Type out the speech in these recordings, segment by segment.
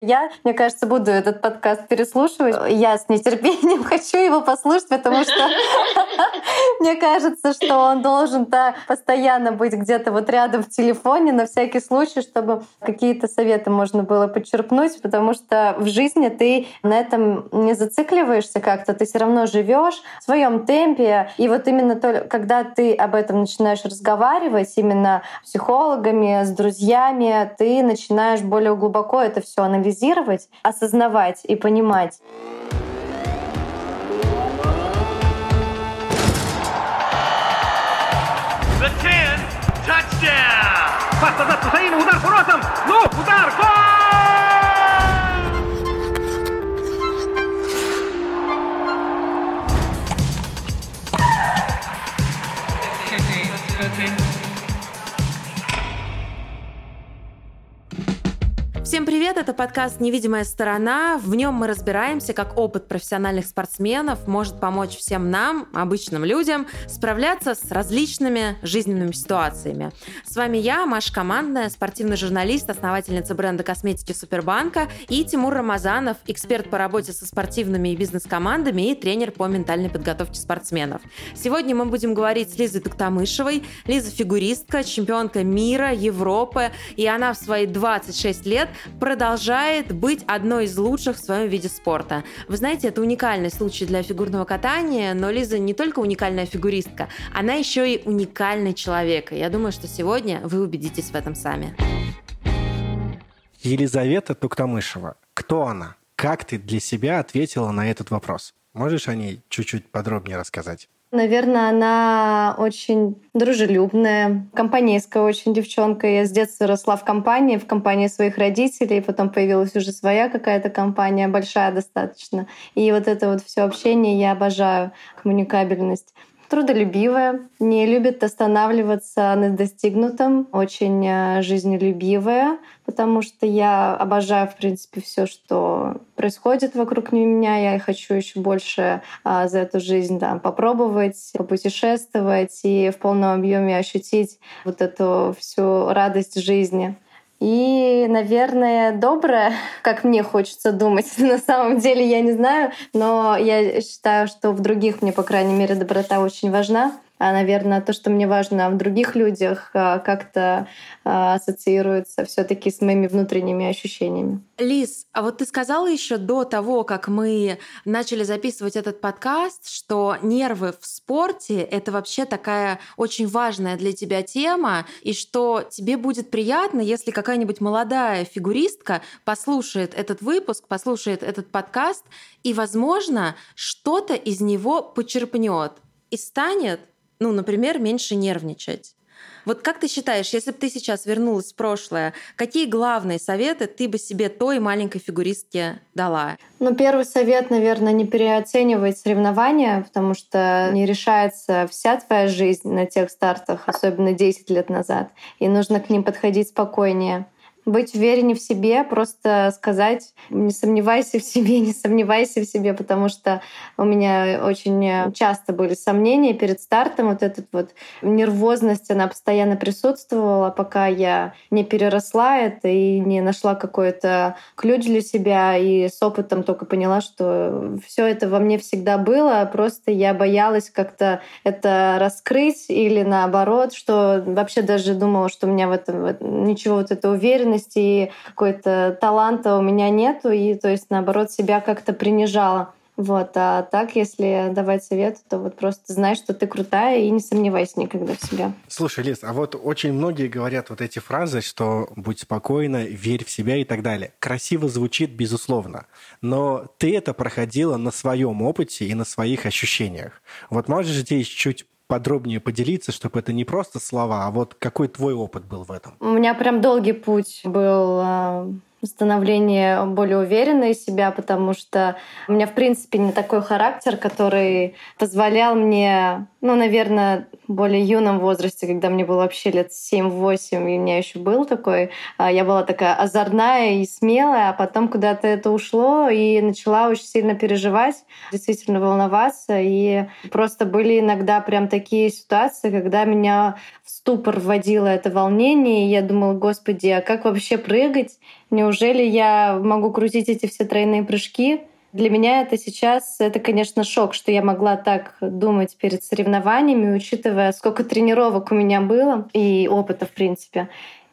Я, мне кажется, буду этот подкаст переслушивать. Я с нетерпением хочу его послушать, потому что мне кажется, что он должен -то постоянно быть где-то вот рядом в телефоне на всякий случай, чтобы какие-то советы можно было подчерпнуть, потому что в жизни ты на этом не зацикливаешься как-то, ты все равно живешь в своем темпе. И вот именно то, когда ты об этом начинаешь разговаривать именно с психологами, с друзьями, ты начинаешь более глубоко это все анализировать анализировать, осознавать и понимать. Фас назад, удар поворотом! Ну, Всем привет, это подкаст «Невидимая сторона». В нем мы разбираемся, как опыт профессиональных спортсменов может помочь всем нам, обычным людям, справляться с различными жизненными ситуациями. С вами я, Маша Командная, спортивный журналист, основательница бренда косметики Супербанка, и Тимур Рамазанов, эксперт по работе со спортивными и бизнес-командами и тренер по ментальной подготовке спортсменов. Сегодня мы будем говорить с Лизой Туктамышевой. Лиза фигуристка, чемпионка мира, Европы, и она в свои 26 лет продолжает быть одной из лучших в своем виде спорта. Вы знаете, это уникальный случай для фигурного катания, но Лиза не только уникальная фигуристка, она еще и уникальный человек. Я думаю, что сегодня вы убедитесь в этом сами. Елизавета Туктамышева. Кто она? Как ты для себя ответила на этот вопрос? Можешь о ней чуть-чуть подробнее рассказать? Наверное, она очень дружелюбная, компанейская очень девчонка. Я с детства росла в компании, в компании своих родителей, потом появилась уже своя какая-то компания, большая достаточно. И вот это вот все общение я обожаю, коммуникабельность трудолюбивая, не любит останавливаться на достигнутом, очень э, жизнелюбивая, потому что я обожаю, в принципе, все, что происходит вокруг меня. Я хочу еще больше а, за эту жизнь да, попробовать, попутешествовать и в полном объеме ощутить вот эту всю радость жизни. И, наверное, доброе, как мне хочется думать. На самом деле я не знаю, но я считаю, что в других мне, по крайней мере, доброта очень важна наверное, то, что мне важно в других людях, а, как-то а, ассоциируется все-таки с моими внутренними ощущениями. Лиз, а вот ты сказала еще до того, как мы начали записывать этот подкаст, что нервы в спорте — это вообще такая очень важная для тебя тема, и что тебе будет приятно, если какая-нибудь молодая фигуристка послушает этот выпуск, послушает этот подкаст и, возможно, что-то из него почерпнет и станет ну, например, меньше нервничать. Вот как ты считаешь, если бы ты сейчас вернулась в прошлое, какие главные советы ты бы себе той маленькой фигуристке дала? Ну, первый совет, наверное, не переоценивать соревнования, потому что не решается вся твоя жизнь на тех стартах, особенно 10 лет назад, и нужно к ним подходить спокойнее быть увереннее в себе, просто сказать, не сомневайся в себе, не сомневайся в себе, потому что у меня очень часто были сомнения перед стартом, вот эта вот нервозность, она постоянно присутствовала, пока я не переросла это и не нашла какой-то ключ для себя, и с опытом только поняла, что все это во мне всегда было, просто я боялась как-то это раскрыть или наоборот, что вообще даже думала, что у меня в этом ничего вот этой уверенности и какой-то таланта у меня нету, и то есть наоборот себя как-то принижала. Вот, а так, если давать совет, то вот просто знай, что ты крутая и не сомневайся никогда в себе. Слушай, Лиз, а вот очень многие говорят вот эти фразы, что будь спокойна, верь в себя и так далее. Красиво звучит, безусловно, но ты это проходила на своем опыте и на своих ощущениях. Вот можешь здесь чуть подробнее поделиться, чтобы это не просто слова, а вот какой твой опыт был в этом? У меня прям долгий путь был а, становление более уверенной в себя, потому что у меня, в принципе, не такой характер, который позволял мне, ну, наверное, более юном возрасте, когда мне было вообще лет 7-8, и у меня еще был такой, а, я была такая озорная и смелая, а потом куда-то это ушло, и начала очень сильно переживать, действительно волноваться, и просто были иногда прям такие ситуации, когда меня в ступор вводило это волнение, и я думала, господи, а как вообще прыгать? Неужели я могу крутить эти все тройные прыжки? Для меня это сейчас, это, конечно, шок, что я могла так думать перед соревнованиями, учитывая, сколько тренировок у меня было и опыта, в принципе.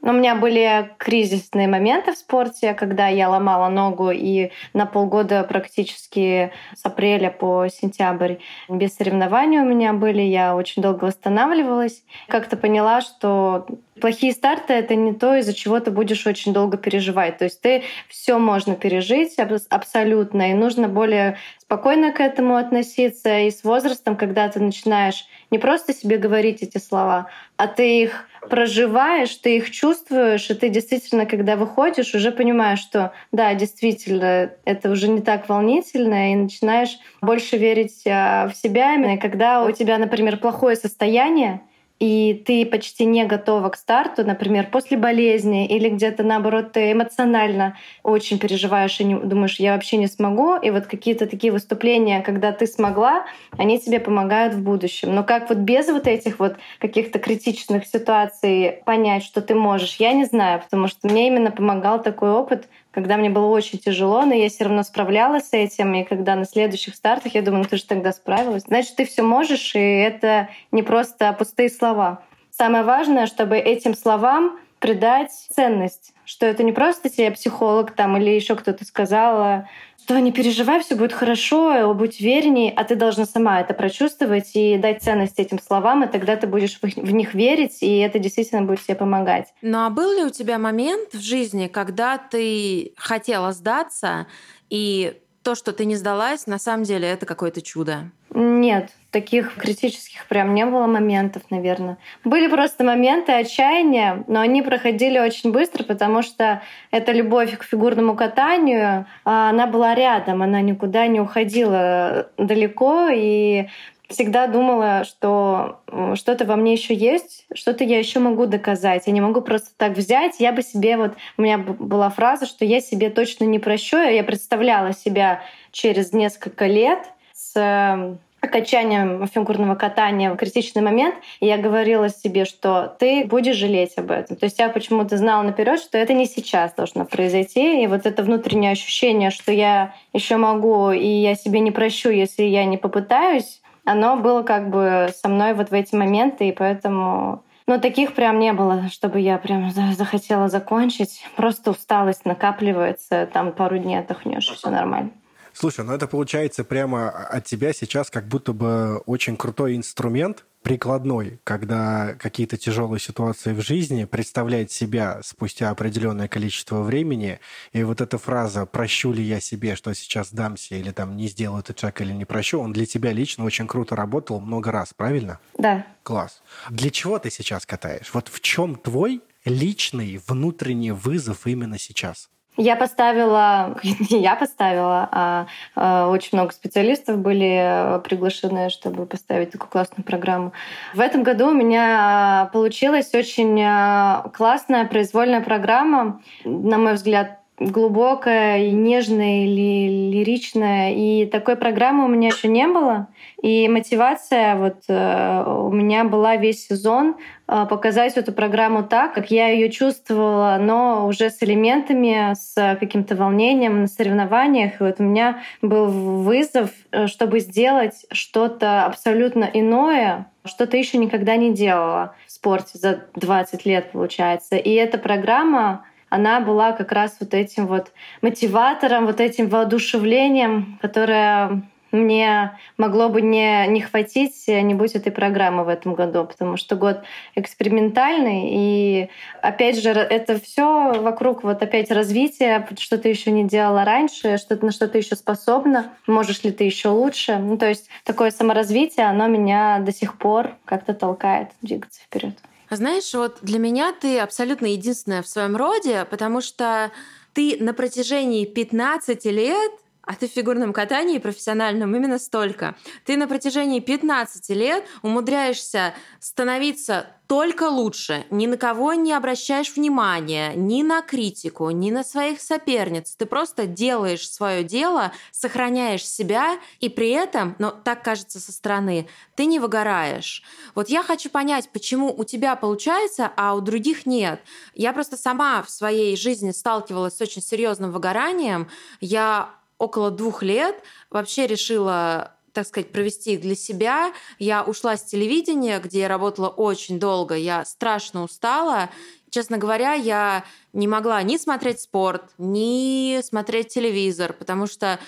Но у меня были кризисные моменты в спорте, когда я ломала ногу и на полгода практически с апреля по сентябрь без соревнований у меня были. Я очень долго восстанавливалась. Как-то поняла, что плохие старты — это не то, из-за чего ты будешь очень долго переживать. То есть ты все можно пережить абсолютно, и нужно более спокойно к этому относиться. И с возрастом, когда ты начинаешь не просто себе говорить эти слова, а ты их проживаешь, ты их чувствуешь, и ты действительно, когда выходишь, уже понимаешь, что да, действительно, это уже не так волнительно, и начинаешь больше верить а, в себя. Именно когда у тебя, например, плохое состояние, и ты почти не готова к старту, например, после болезни или где-то наоборот ты эмоционально очень переживаешь и не, думаешь, я вообще не смогу, и вот какие-то такие выступления, когда ты смогла, они тебе помогают в будущем. Но как вот без вот этих вот каких-то критичных ситуаций понять, что ты можешь, я не знаю, потому что мне именно помогал такой опыт когда мне было очень тяжело, но я все равно справлялась с этим. И когда на следующих стартах я думаю, ну ты же тогда справилась. Значит, ты все можешь, и это не просто пустые слова. Самое важное, чтобы этим словам придать ценность, что это не просто тебе психолог там или еще кто-то сказал, что не переживай, все будет хорошо, будь уверенней, а ты должна сама это прочувствовать и дать ценность этим словам, и тогда ты будешь в них верить, и это действительно будет тебе помогать. Ну а был ли у тебя момент в жизни, когда ты хотела сдаться, и то, что ты не сдалась, на самом деле это какое-то чудо? Нет, таких критических прям не было моментов, наверное. Были просто моменты отчаяния, но они проходили очень быстро, потому что эта любовь к фигурному катанию, а, она была рядом, она никуда не уходила далеко, и всегда думала, что что-то во мне еще есть, что-то я еще могу доказать. Я не могу просто так взять. Я бы себе вот у меня была фраза, что я себе точно не прощу. Я представляла себя через несколько лет с окончанием фигурного катания в критичный момент, и я говорила себе, что ты будешь жалеть об этом. То есть я почему-то знала наперед, что это не сейчас должно произойти. И вот это внутреннее ощущение, что я еще могу, и я себе не прощу, если я не попытаюсь, оно было как бы со мной вот в эти моменты, и поэтому но таких прям не было, чтобы я прям захотела закончить. Просто усталость накапливается, там пару дней отдохнешь, все нормально. Слушай, ну это получается прямо от тебя сейчас как будто бы очень крутой инструмент, прикладной, когда какие-то тяжелые ситуации в жизни представляет себя спустя определенное количество времени, и вот эта фраза «прощу ли я себе, что сейчас дамся, или там не сделаю этот шаг, или не прощу», он для тебя лично очень круто работал много раз, правильно? Да. Класс. Для чего ты сейчас катаешь? Вот в чем твой личный внутренний вызов именно сейчас? Я поставила, не я поставила, а, а очень много специалистов были э, приглашены, чтобы поставить такую классную программу. В этом году у меня получилась очень э, классная произвольная программа, на мой взгляд, глубокая и нежная, или лиричная. И такой программы у меня еще не было. И мотивация вот э, у меня была весь сезон э, показать эту программу так, как я ее чувствовала, но уже с элементами, с каким-то волнением на соревнованиях. И вот у меня был вызов, э, чтобы сделать что-то абсолютно иное, что ты еще никогда не делала в спорте за 20 лет, получается. И эта программа она была как раз вот этим вот мотиватором, вот этим воодушевлением, которое мне могло бы не, не хватить, не будь этой программы в этом году, потому что год экспериментальный, и опять же, это все вокруг вот опять развития, что ты еще не делала раньше, что на что ты еще способна, можешь ли ты еще лучше. Ну, то есть такое саморазвитие, оно меня до сих пор как-то толкает двигаться вперед. Знаешь, вот для меня ты абсолютно единственная в своем роде, потому что ты на протяжении 15 лет а ты в фигурном катании профессиональном именно столько. Ты на протяжении 15 лет умудряешься становиться только лучше, ни на кого не обращаешь внимания, ни на критику, ни на своих соперниц. Ты просто делаешь свое дело, сохраняешь себя, и при этом, но так кажется со стороны, ты не выгораешь. Вот я хочу понять, почему у тебя получается, а у других нет. Я просто сама в своей жизни сталкивалась с очень серьезным выгоранием. Я около двух лет вообще решила так сказать, провести для себя. Я ушла с телевидения, где я работала очень долго. Я страшно устала. Честно говоря, я не могла ни смотреть спорт, ни смотреть телевизор, потому что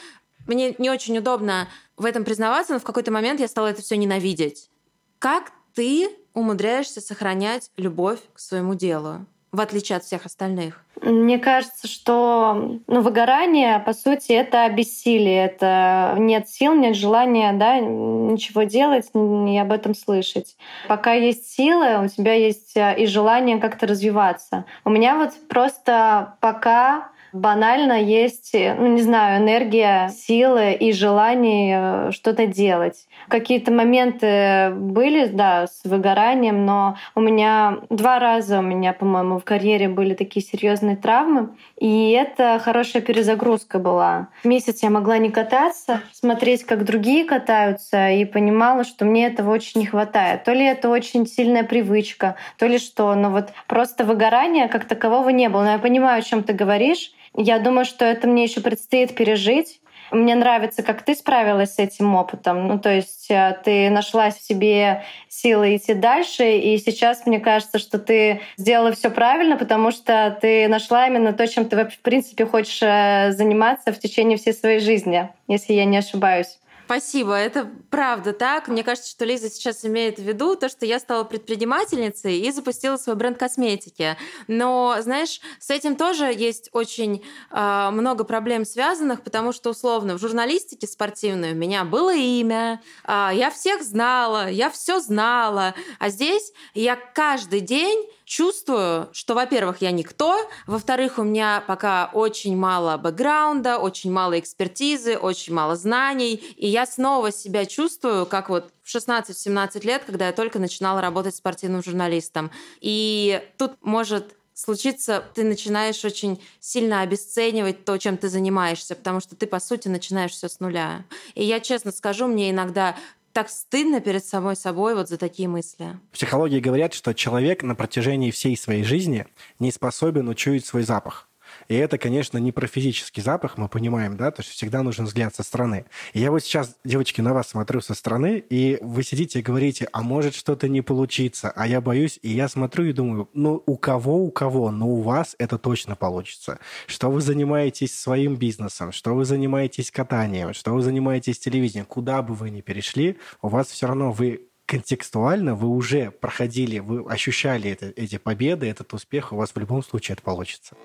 мне не очень удобно в этом признаваться, но в какой-то момент я стала это все ненавидеть. Как ты умудряешься сохранять любовь к своему делу? В отличие от всех остальных? Мне кажется, что ну, выгорание, по сути, это обессилие, это нет сил, нет желания да, ничего делать, не об этом слышать. Пока есть силы, у тебя есть э, и желание как-то развиваться. У меня вот просто пока банально есть, ну не знаю, энергия, силы и желание э, что-то делать. Какие-то моменты были, да, с выгоранием, но у меня два раза у меня, по-моему, в карьере были такие серьезные травмы, и это хорошая перезагрузка была. Месяц я могла не кататься, смотреть, как другие катаются, и понимала, что мне этого очень не хватает. То ли это очень сильная привычка, то ли что, но вот просто выгорания как такового не было. Но я понимаю, о чем ты говоришь, я думаю, что это мне еще предстоит пережить. Мне нравится, как ты справилась с этим опытом. Ну, то есть э, ты нашла в себе силы идти дальше, и сейчас мне кажется, что ты сделала все правильно, потому что ты нашла именно то, чем ты, в принципе, хочешь э, заниматься в течение всей своей жизни, если я не ошибаюсь. Спасибо, это правда так. Мне кажется, что Лиза сейчас имеет в виду то, что я стала предпринимательницей и запустила свой бренд косметики. Но, знаешь, с этим тоже есть очень э, много проблем связанных, потому что, условно, в журналистике спортивной у меня было имя, э, я всех знала, я все знала, а здесь я каждый день чувствую, что, во-первых, я никто, во-вторых, у меня пока очень мало бэкграунда, очень мало экспертизы, очень мало знаний, и я снова себя чувствую, как вот в 16-17 лет, когда я только начинала работать спортивным журналистом. И тут может случиться, ты начинаешь очень сильно обесценивать то, чем ты занимаешься, потому что ты, по сути, начинаешь все с нуля. И я честно скажу, мне иногда так стыдно перед самой собой вот за такие мысли. В психологии говорят, что человек на протяжении всей своей жизни не способен учуять свой запах. И это, конечно, не про физический запах, мы понимаем, да, то есть всегда нужен взгляд со стороны. И я вот сейчас, девочки, на вас смотрю со стороны, и вы сидите и говорите, а может что-то не получиться, а я боюсь, и я смотрю и думаю, ну, у кого, у кого, но у вас это точно получится. Что вы занимаетесь своим бизнесом, что вы занимаетесь катанием, что вы занимаетесь телевидением, куда бы вы ни перешли, у вас все равно вы контекстуально вы уже проходили, вы ощущали это, эти победы, этот успех, у вас в любом случае это получится.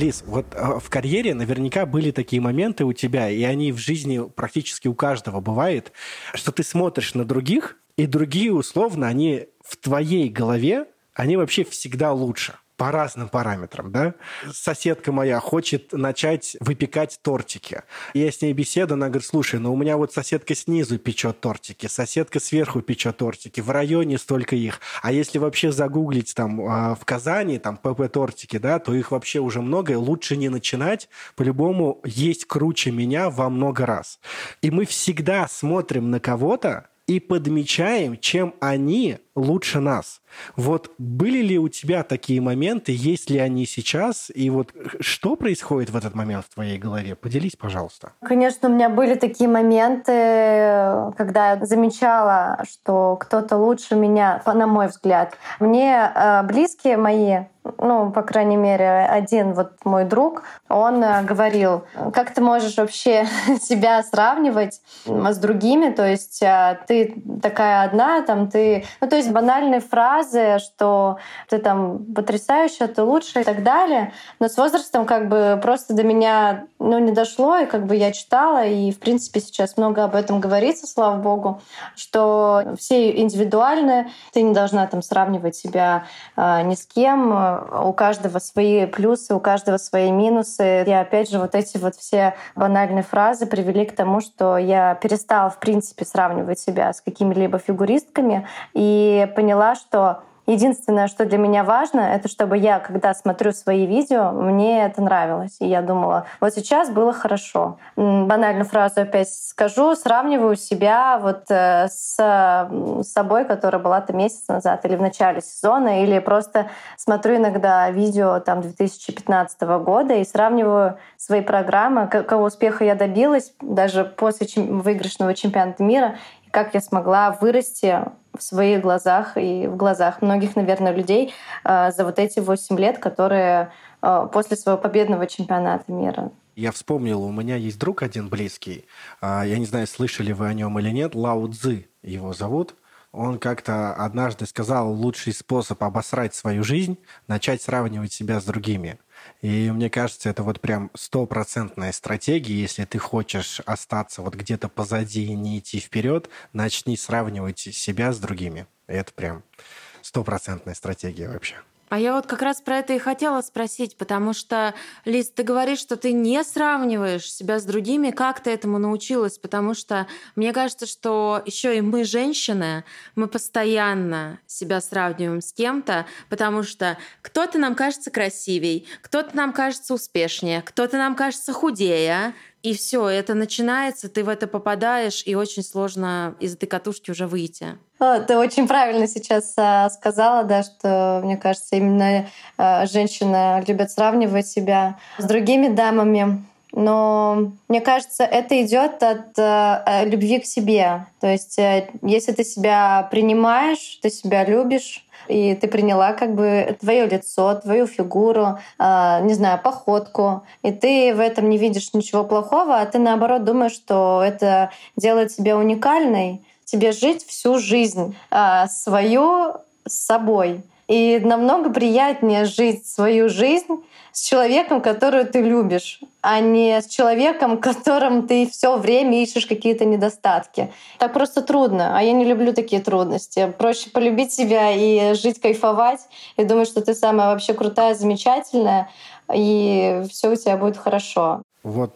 Лиз, вот а, в карьере наверняка были такие моменты у тебя, и они в жизни практически у каждого бывает, что ты смотришь на других, и другие, условно, они в твоей голове, они вообще всегда лучше по разным параметрам, да. Соседка моя хочет начать выпекать тортики. Я с ней беседую, она говорит, слушай, ну у меня вот соседка снизу печет тортики, соседка сверху печет тортики, в районе столько их. А если вообще загуглить там а, в Казани, там ПП-тортики, да, то их вообще уже много, и лучше не начинать. По-любому есть круче меня во много раз. И мы всегда смотрим на кого-то, и подмечаем, чем они лучше нас. Вот были ли у тебя такие моменты, есть ли они сейчас, и вот что происходит в этот момент в твоей голове? Поделись, пожалуйста. Конечно, у меня были такие моменты, когда я замечала, что кто-то лучше меня, на мой взгляд. Мне э, близкие мои ну, по крайней мере, один вот мой друг, он э, говорил, как ты можешь вообще себя сравнивать с другими, то есть э, ты такая одна, там ты... Ну, то есть банальные фразы, что ты там потрясающая, ты лучше и так далее. Но с возрастом как бы просто до меня ну, не дошло, и как бы я читала, и в принципе сейчас много об этом говорится, слава богу, что все индивидуальны, ты не должна там сравнивать себя э, ни с кем, у каждого свои плюсы, у каждого свои минусы. И опять же, вот эти вот все банальные фразы привели к тому, что я перестала, в принципе, сравнивать себя с какими-либо фигуристками и поняла, что Единственное, что для меня важно, это чтобы я, когда смотрю свои видео, мне это нравилось. И я думала, вот сейчас было хорошо. Банальную фразу опять скажу, сравниваю себя вот э, с собой, которая была то месяц назад или в начале сезона, или просто смотрю иногда видео там 2015 года и сравниваю свои программы, какого успеха я добилась даже после выигрышного чемпионата мира, как я смогла вырасти в своих глазах и в глазах многих, наверное, людей э, за вот эти 8 лет, которые э, после своего победного чемпионата мира. Я вспомнил, у меня есть друг один близкий, а, я не знаю, слышали вы о нем или нет, Лао Цзы его зовут. Он как-то однажды сказал, лучший способ обосрать свою жизнь – начать сравнивать себя с другими. И мне кажется, это вот прям стопроцентная стратегия. Если ты хочешь остаться вот где-то позади и не идти вперед, начни сравнивать себя с другими. Это прям стопроцентная стратегия вообще. А я вот как раз про это и хотела спросить, потому что, Лиз, ты говоришь, что ты не сравниваешь себя с другими. Как ты этому научилась? Потому что мне кажется, что еще и мы, женщины, мы постоянно себя сравниваем с кем-то, потому что кто-то нам кажется красивей, кто-то нам кажется успешнее, кто-то нам кажется худее, и все, это начинается, ты в это попадаешь, и очень сложно из этой катушки уже выйти. Ты очень правильно сейчас а, сказала, да, что, мне кажется, именно а, женщины любят сравнивать себя с другими дамами. Но мне кажется, это идет от э, любви к себе. То есть, э, если ты себя принимаешь, ты себя любишь, и ты приняла как бы твое лицо, твою фигуру, э, не знаю, походку, и ты в этом не видишь ничего плохого, а ты наоборот думаешь, что это делает тебя уникальной, тебе жить всю жизнь э, свою с собой. И намного приятнее жить свою жизнь с человеком, которого ты любишь, а не с человеком, которым ты все время ищешь какие-то недостатки. Так просто трудно, а я не люблю такие трудности. Проще полюбить себя и жить, кайфовать, и думать, что ты самая вообще крутая, замечательная, и все у тебя будет хорошо. Вот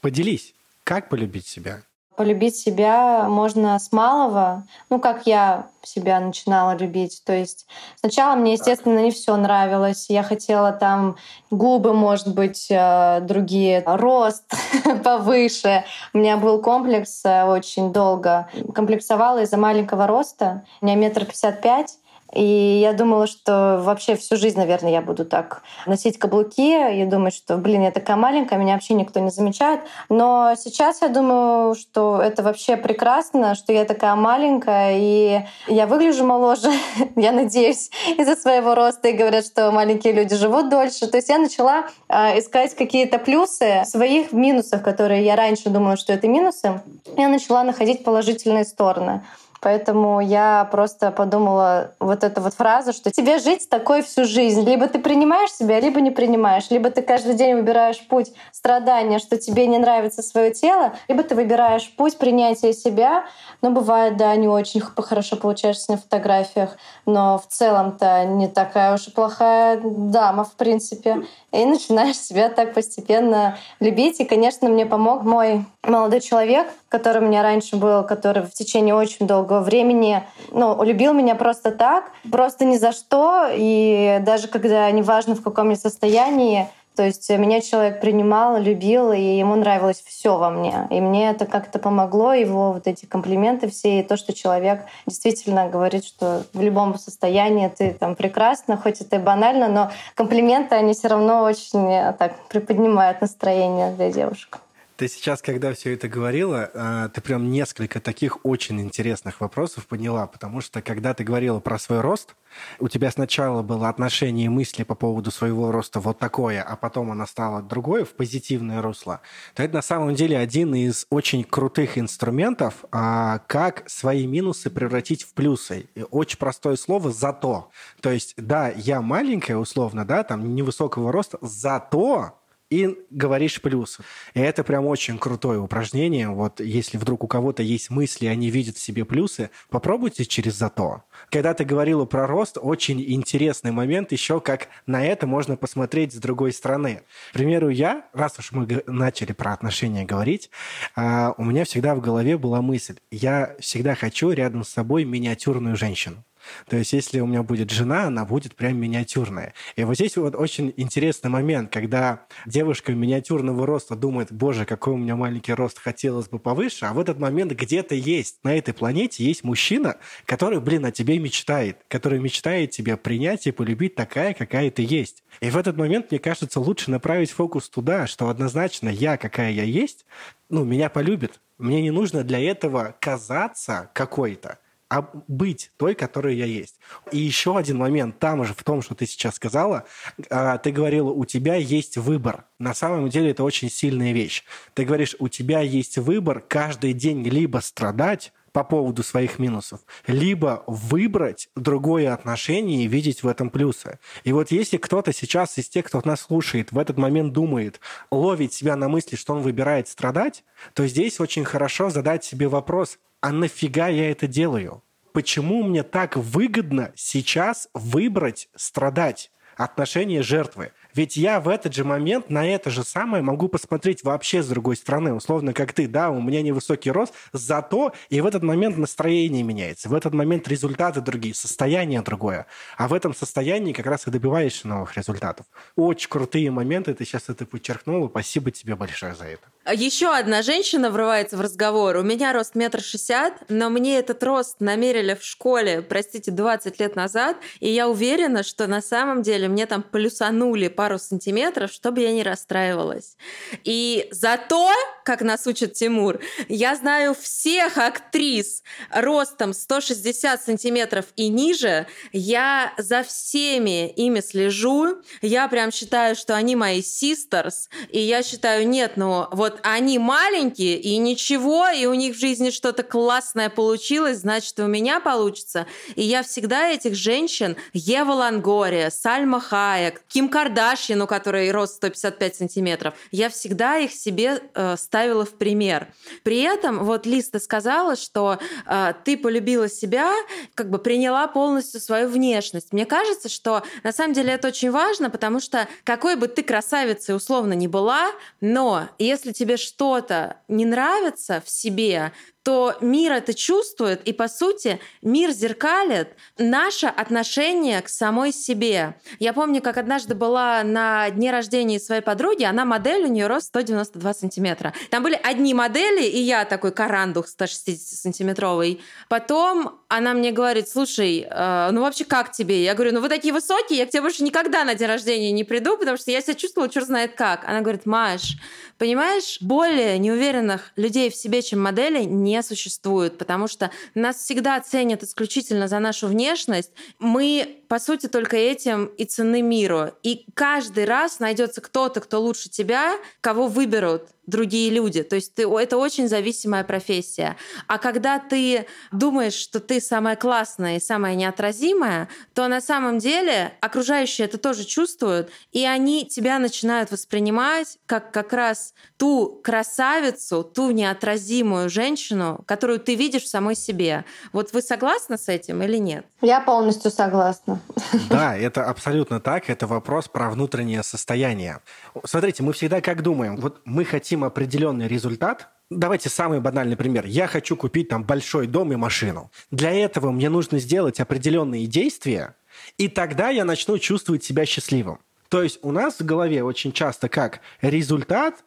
поделись, как полюбить себя? Полюбить себя можно с малого, ну, как я себя начинала любить. То есть сначала мне, естественно, не все нравилось. Я хотела там губы, может быть, э, другие, рост повыше. У меня был комплекс э, очень долго. Комплексовала из-за маленького роста. У меня метр пятьдесят пять. И я думала, что вообще всю жизнь, наверное, я буду так носить каблуки и думать, что, блин, я такая маленькая, меня вообще никто не замечает. Но сейчас я думаю, что это вообще прекрасно, что я такая маленькая, и я выгляжу моложе, я надеюсь, из-за своего роста, и говорят, что маленькие люди живут дольше. То есть я начала э, искать какие-то плюсы своих минусов, которые я раньше думала, что это минусы. Я начала находить положительные стороны. Поэтому я просто подумала вот эту вот фразу, что тебе жить такой всю жизнь. Либо ты принимаешь себя, либо не принимаешь. Либо ты каждый день выбираешь путь страдания, что тебе не нравится свое тело, либо ты выбираешь путь принятия себя. Но бывает, да, не очень хорошо получаешься на фотографиях, но в целом-то не такая уж и плохая дама, в принципе. И начинаешь себя так постепенно любить. И, конечно, мне помог мой молодой человек, который у меня раньше был, который в течение очень долгого времени ну, любил меня просто так, просто ни за что. И даже когда неважно в каком я состоянии, то есть меня человек принимал, любил, и ему нравилось все во мне. И мне это как-то помогло, его вот эти комплименты все, и то, что человек действительно говорит, что в любом состоянии ты там прекрасна, хоть это и банально, но комплименты, они все равно очень э, так приподнимают настроение для девушек. Ты сейчас, когда все это говорила, а, ты прям несколько таких очень интересных вопросов поняла, потому что когда ты говорила про свой рост, у тебя сначала было отношение и мысли по поводу своего роста вот такое, а потом оно стало другое в позитивное русло, то это на самом деле один из очень крутых инструментов, а, как свои минусы превратить в плюсы. И очень простое слово «зато». То есть, да, я маленькая условно, да, там невысокого роста, зато и говоришь плюс. И это прям очень крутое упражнение. Вот если вдруг у кого-то есть мысли, они видят в себе плюсы, попробуйте через зато. Когда ты говорила про рост, очень интересный момент еще, как на это можно посмотреть с другой стороны. К примеру, я, раз уж мы начали про отношения говорить, а, у меня всегда в голове была мысль, я всегда хочу рядом с собой миниатюрную женщину. То есть, если у меня будет жена, она будет прям миниатюрная. И вот здесь вот очень интересный момент, когда девушка миниатюрного роста думает, боже, какой у меня маленький рост, хотелось бы повыше, а в этот момент где-то есть, на этой планете есть мужчина, который, блин, о тебе мечтает, который мечтает тебя принять и полюбить такая, какая ты есть. И в этот момент, мне кажется, лучше направить фокус туда, что однозначно я, какая я есть, ну, меня полюбит. Мне не нужно для этого казаться какой-то а быть той, которой я есть. И еще один момент там же, в том, что ты сейчас сказала, а, ты говорила, у тебя есть выбор. На самом деле это очень сильная вещь. Ты говоришь, у тебя есть выбор каждый день либо страдать, по поводу своих минусов, либо выбрать другое отношение и видеть в этом плюсы. И вот если кто-то сейчас из тех, кто нас слушает, в этот момент думает, ловит себя на мысли, что он выбирает страдать, то здесь очень хорошо задать себе вопрос, а нафига я это делаю? Почему мне так выгодно сейчас выбрать страдать? Отношение жертвы. Ведь я в этот же момент на это же самое могу посмотреть вообще с другой стороны, условно, как ты, да, у меня невысокий рост, зато и в этот момент настроение меняется, в этот момент результаты другие, состояние другое. А в этом состоянии как раз и добиваешься новых результатов. Очень крутые моменты, ты сейчас это подчеркнула, спасибо тебе большое за это. Еще одна женщина врывается в разговор. У меня рост метр шестьдесят, но мне этот рост намерили в школе, простите, 20 лет назад, и я уверена, что на самом деле мне там плюсанули по пару сантиметров, чтобы я не расстраивалась. И зато, как нас учит Тимур, я знаю всех актрис ростом 160 сантиметров и ниже. Я за всеми ими слежу. Я прям считаю, что они мои sisters. И я считаю, нет, ну вот они маленькие, и ничего, и у них в жизни что-то классное получилось, значит, у меня получится. И я всегда этих женщин, Ева Лангория, Сальма Хаек, Ким Кардаш, Кардашьян, у которой рост 155 сантиметров, я всегда их себе э, ставила в пример. При этом вот Листа сказала, что э, ты полюбила себя, как бы приняла полностью свою внешность. Мне кажется, что на самом деле это очень важно, потому что какой бы ты красавицей условно не была, но если тебе что-то не нравится в себе, то мир это чувствует, и по сути мир зеркалит наше отношение к самой себе. Я помню, как однажды была на дне рождения своей подруги, она модель, у нее рост 192 сантиметра. Там были одни модели, и я такой карандух 160-сантиметровый. Потом она мне говорит, слушай, э, ну вообще как тебе? Я говорю, ну вы такие высокие, я к тебе больше никогда на день рождения не приду, потому что я себя чувствовала, черт знает как. Она говорит, Маш, понимаешь, более неуверенных людей в себе, чем модели, не существует, потому что нас всегда ценят исключительно за нашу внешность. Мы, по сути, только этим и цены миру. И каждый раз найдется кто-то, кто лучше тебя, кого выберут другие люди. То есть ты, это очень зависимая профессия. А когда ты думаешь, что ты самая классная и самая неотразимая, то на самом деле окружающие это тоже чувствуют, и они тебя начинают воспринимать как как раз ту красавицу, ту неотразимую женщину, которую ты видишь в самой себе. Вот вы согласны с этим или нет? Я полностью согласна. Да, это абсолютно так. Это вопрос про внутреннее состояние. Смотрите, мы всегда как думаем, вот мы хотим определенный результат, Давайте самый банальный пример. Я хочу купить там большой дом и машину. Для этого мне нужно сделать определенные действия, и тогда я начну чувствовать себя счастливым. То есть у нас в голове очень часто как результат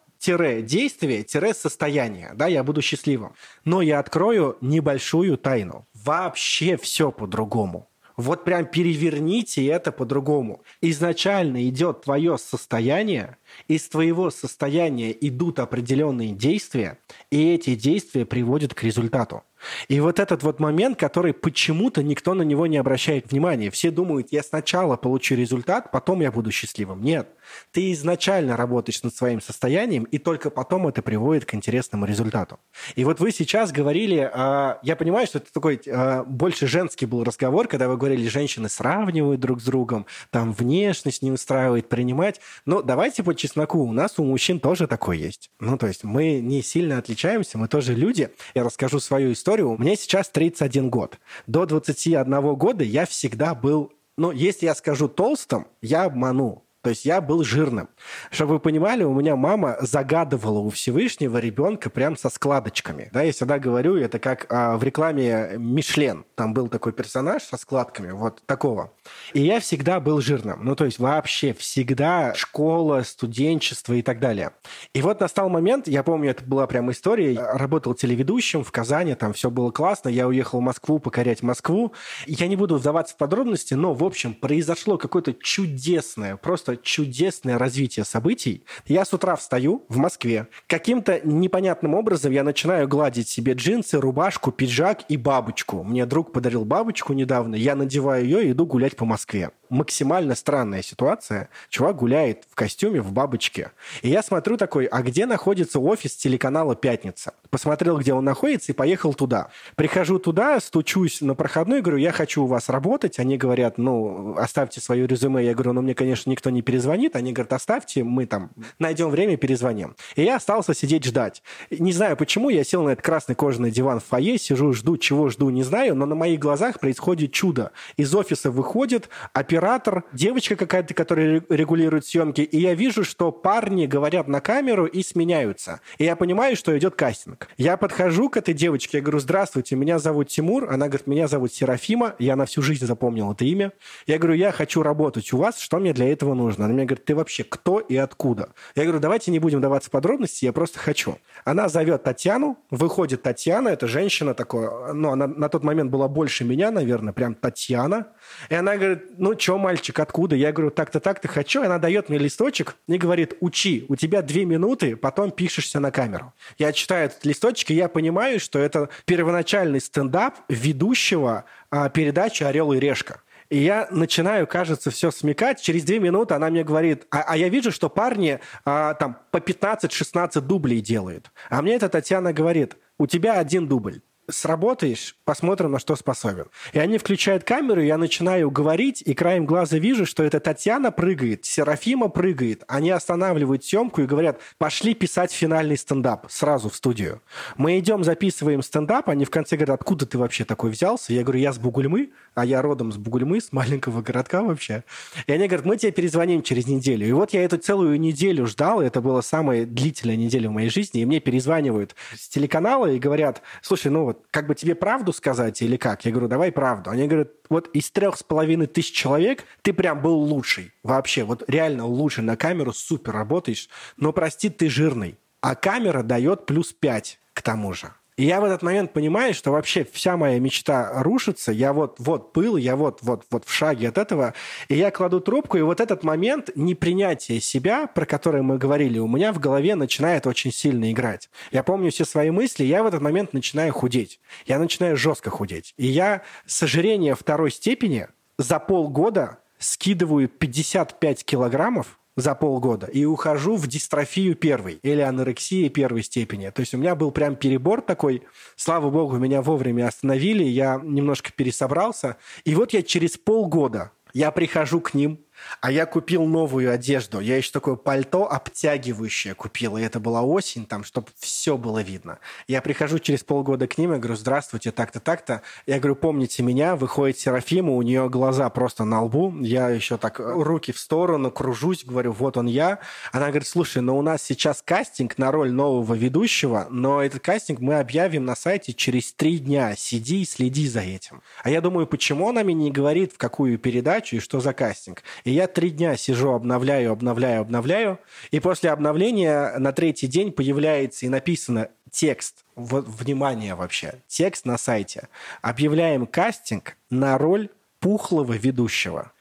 действие, состояние, да, я буду счастливым. Но я открою небольшую тайну. Вообще все по-другому Вот прям переверните это по-другому. Изначально идет твое состояние, из твоего состояния идут определенные действия, и эти действия приводят к результату. И вот этот вот момент, который почему-то никто на него не обращает внимания. Все думают, я сначала получу результат, потом я буду счастливым. Нет. Ты изначально работаешь над своим состоянием, и только потом это приводит к интересному результату. И вот вы сейчас говорили, а, я понимаю, что это такой а, больше женский был разговор, когда вы говорили, женщины сравнивают друг с другом, там внешность не устраивает принимать. Но давайте по чесноку, у нас у мужчин тоже такое есть. Ну, то есть мы не сильно отличаемся, мы тоже люди. Я расскажу свою историю. Мне сейчас 31 год. До 21 года я всегда был ну, если я скажу толстым, я обману. То есть я был жирным. Чтобы вы понимали, у меня мама загадывала у Всевышнего ребенка прям со складочками. Да, я всегда говорю, это как а, в рекламе Мишлен. Там был такой персонаж со складками, вот такого. И я всегда был жирным. Ну, то есть вообще всегда школа, студенчество и так далее. И вот настал момент, я помню, это была прям история, я работал телеведущим в Казани, там все было классно, я уехал в Москву покорять Москву. Я не буду вдаваться в подробности, но, в общем, произошло какое-то чудесное, просто просто чудесное развитие событий. Я с утра встаю в Москве. Каким-то непонятным образом я начинаю гладить себе джинсы, рубашку, пиджак и бабочку. Мне друг подарил бабочку недавно. Я надеваю ее и иду гулять по Москве максимально странная ситуация. Чувак гуляет в костюме, в бабочке. И я смотрю такой, а где находится офис телеканала «Пятница»? Посмотрел, где он находится, и поехал туда. Прихожу туда, стучусь на проходной, говорю, я хочу у вас работать. Они говорят, ну, оставьте свое резюме. Я говорю, ну, мне, конечно, никто не перезвонит. Они говорят, оставьте, мы там найдем время, перезвоним. И я остался сидеть ждать. Не знаю почему, я сел на этот красный кожаный диван в фойе, сижу, жду, чего жду, не знаю, но на моих глазах происходит чудо. Из офиса выходит оператор оператор, девочка какая-то, которая регулирует съемки, и я вижу, что парни говорят на камеру и сменяются. И я понимаю, что идет кастинг. Я подхожу к этой девочке, я говорю, здравствуйте, меня зовут Тимур. Она говорит, меня зовут Серафима. Я на всю жизнь запомнил это имя. Я говорю, я хочу работать у вас, что мне для этого нужно? Она мне говорит, ты вообще кто и откуда? Я говорю, давайте не будем даваться подробности, я просто хочу. Она зовет Татьяну, выходит Татьяна, это женщина такое, ну, она на тот момент была больше меня, наверное, прям Татьяна. И она говорит, ну, что, мальчик, откуда? Я говорю, так-то, так-то хочу. Она дает мне листочек и говорит, учи, у тебя две минуты, потом пишешься на камеру. Я читаю этот листочек, и я понимаю, что это первоначальный стендап ведущего а, передачи «Орел и решка». И я начинаю, кажется, все смекать. Через две минуты она мне говорит, а, а я вижу, что парни а, там по 15-16 дублей делают. А мне эта Татьяна говорит, у тебя один дубль сработаешь, посмотрим, на что способен. И они включают камеру, я начинаю говорить, и краем глаза вижу, что это Татьяна прыгает, Серафима прыгает. Они останавливают съемку и говорят, пошли писать финальный стендап сразу в студию. Мы идем, записываем стендап, они в конце говорят, откуда ты вообще такой взялся? Я говорю, я с Бугульмы, а я родом с Бугульмы, с маленького городка вообще. И они говорят, мы тебе перезвоним через неделю. И вот я эту целую неделю ждал, это была самая длительная неделя в моей жизни, и мне перезванивают с телеканала и говорят, слушай, ну вот как бы тебе правду сказать или как? Я говорю, давай правду. Они говорят, вот из трех с половиной тысяч человек ты прям был лучший. Вообще, вот реально лучший на камеру, супер работаешь. Но, прости, ты жирный. А камера дает плюс пять к тому же. И я в этот момент понимаю, что вообще вся моя мечта рушится. Я вот, вот был, я вот, вот, вот в шаге от этого. И я кладу трубку, и вот этот момент непринятия себя, про который мы говорили, у меня в голове начинает очень сильно играть. Я помню все свои мысли, я в этот момент начинаю худеть. Я начинаю жестко худеть. И я с ожирения второй степени за полгода скидываю 55 килограммов, за полгода и ухожу в дистрофию первой или анорексии первой степени. То есть у меня был прям перебор такой. Слава богу, меня вовремя остановили, я немножко пересобрался. И вот я через полгода я прихожу к ним, а я купил новую одежду. Я еще такое пальто обтягивающее купил. И это была осень, там, чтобы все было видно. Я прихожу через полгода к ним и говорю, здравствуйте, так-то, так-то. Я говорю, помните меня? Выходит Серафима, у нее глаза просто на лбу. Я еще так руки в сторону, кружусь, говорю, вот он я. Она говорит, слушай, но у нас сейчас кастинг на роль нового ведущего, но этот кастинг мы объявим на сайте через три дня. Сиди и следи за этим. А я думаю, почему она мне не говорит, в какую передачу и что за кастинг? И я три дня сижу, обновляю, обновляю, обновляю. И после обновления на третий день появляется и написано текст. Вот, внимание вообще. Текст на сайте. Объявляем кастинг на роль пухлого ведущего.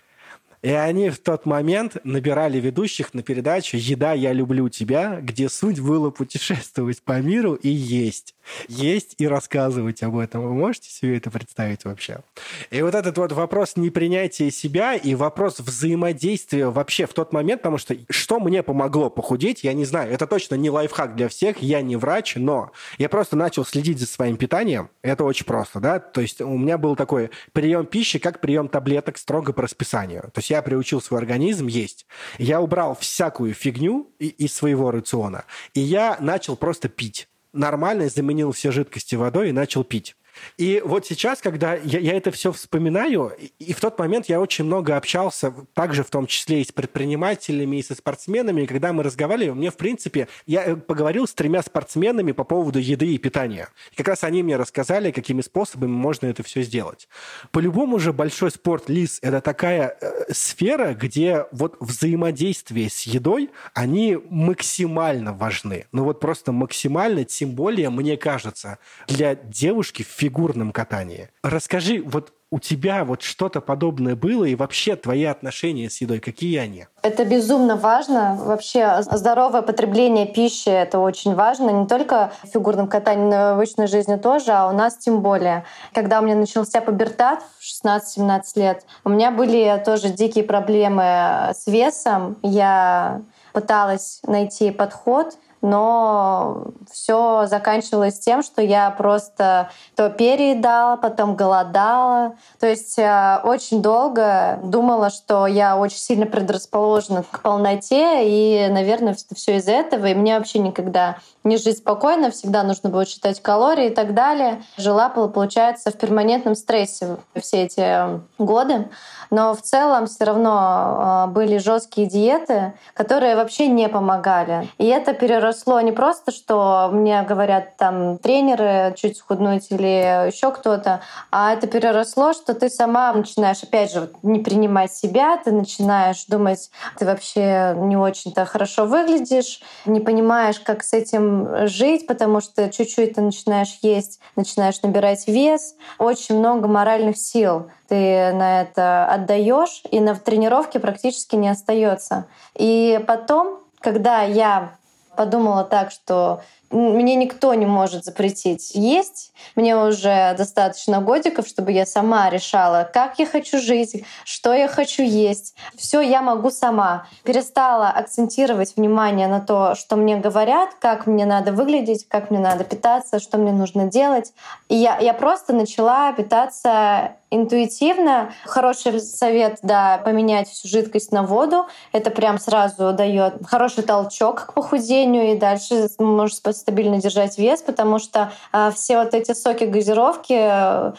И они в тот момент набирали ведущих на передачу «Еда, я люблю тебя», где суть было путешествовать по миру и есть есть и рассказывать об этом. Вы можете себе это представить вообще? И вот этот вот вопрос непринятия себя и вопрос взаимодействия вообще в тот момент, потому что что мне помогло похудеть, я не знаю. Это точно не лайфхак для всех, я не врач, но я просто начал следить за своим питанием. Это очень просто, да? То есть у меня был такой прием пищи, как прием таблеток строго по расписанию. То есть я приучил свой организм есть. Я убрал всякую фигню из своего рациона, и я начал просто пить нормально заменил все жидкости водой и начал пить. И вот сейчас, когда я, я это все вспоминаю, и, и в тот момент я очень много общался, также в том числе и с предпринимателями, и со спортсменами, и когда мы разговаривали, мне, в принципе, я э, поговорил с тремя спортсменами по поводу еды и питания. И как раз они мне рассказали, какими способами можно это все сделать. По-любому же большой спорт, Лис, это такая э, сфера, где вот взаимодействие с едой, они максимально важны. Ну вот просто максимально, тем более, мне кажется, для девушки в фигурном катании. Расскажи, вот у тебя вот что-то подобное было, и вообще твои отношения с едой, какие они? Это безумно важно. Вообще здоровое потребление пищи — это очень важно. Не только в фигурном катании, но и в обычной жизни тоже, а у нас тем более. Когда у меня начался пубертат в 16-17 лет, у меня были тоже дикие проблемы с весом. Я пыталась найти подход — но все заканчивалось тем, что я просто то переедала, потом голодала. То есть э, очень долго думала, что я очень сильно предрасположена к полноте, и, наверное, все из-за этого. И мне вообще никогда не жить спокойно, всегда нужно было считать калории и так далее. Жила, получается, в перманентном стрессе все эти годы. Но в целом все равно а, были жесткие диеты, которые вообще не помогали. И это переросло не просто, что мне говорят там тренеры чуть схуднуть или еще кто-то, а это переросло, что ты сама начинаешь, опять же, не принимать себя, ты начинаешь думать, ты вообще не очень-то хорошо выглядишь, не понимаешь, как с этим жить, потому что чуть-чуть ты начинаешь есть, начинаешь набирать вес, очень много моральных сил ты на это отдаешь, и на тренировке практически не остается. И потом, когда я подумала так, что мне никто не может запретить есть. Мне уже достаточно годиков, чтобы я сама решала, как я хочу жить, что я хочу есть. Все я могу сама. Перестала акцентировать внимание на то, что мне говорят, как мне надо выглядеть, как мне надо питаться, что мне нужно делать. И я, я просто начала питаться интуитивно. Хороший совет, да, поменять всю жидкость на воду. Это прям сразу дает хороший толчок к похудению, и дальше можешь стабильно держать вес, потому что э, все вот эти соки газировки э,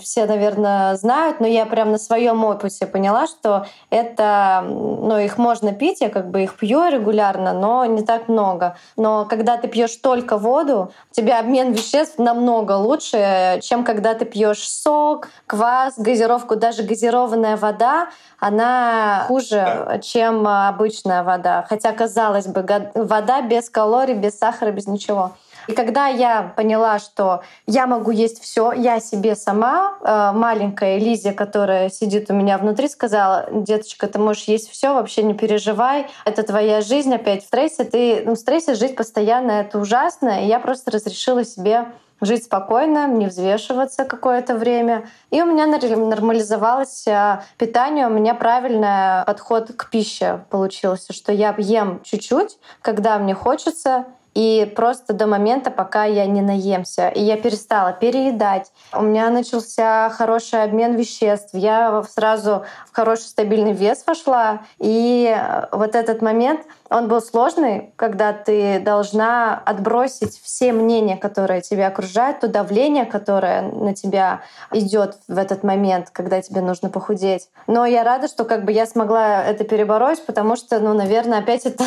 все, наверное, знают, но я прям на своем опыте поняла, что это, ну, их можно пить, я как бы их пью регулярно, но не так много. Но когда ты пьешь только воду, у тебя обмен веществ намного лучше, чем когда ты пьешь сок, квас, газировку, даже газированная вода, она хуже, чем обычная вода. Хотя, казалось бы, вода без калорий, без сахара, без ничего. И когда я поняла, что я могу есть все, я себе сама, э, маленькая Лизия, которая сидит у меня внутри, сказала, деточка, ты можешь есть все, вообще не переживай, это твоя жизнь опять в стрессе, ты ну, в стрессе жить постоянно, это ужасно. И я просто разрешила себе жить спокойно, не взвешиваться какое-то время. И у меня нормализовалось э, питание, у меня правильный подход к пище получился, что я ем чуть-чуть, когда мне хочется, и просто до момента, пока я не наемся. И я перестала переедать. У меня начался хороший обмен веществ. Я сразу в хороший стабильный вес вошла. И э, вот этот момент, он был сложный, когда ты должна отбросить все мнения, которые тебя окружают, то давление, которое на тебя идет в этот момент, когда тебе нужно похудеть. Но я рада, что как бы я смогла это перебороть, потому что, ну, наверное, опять это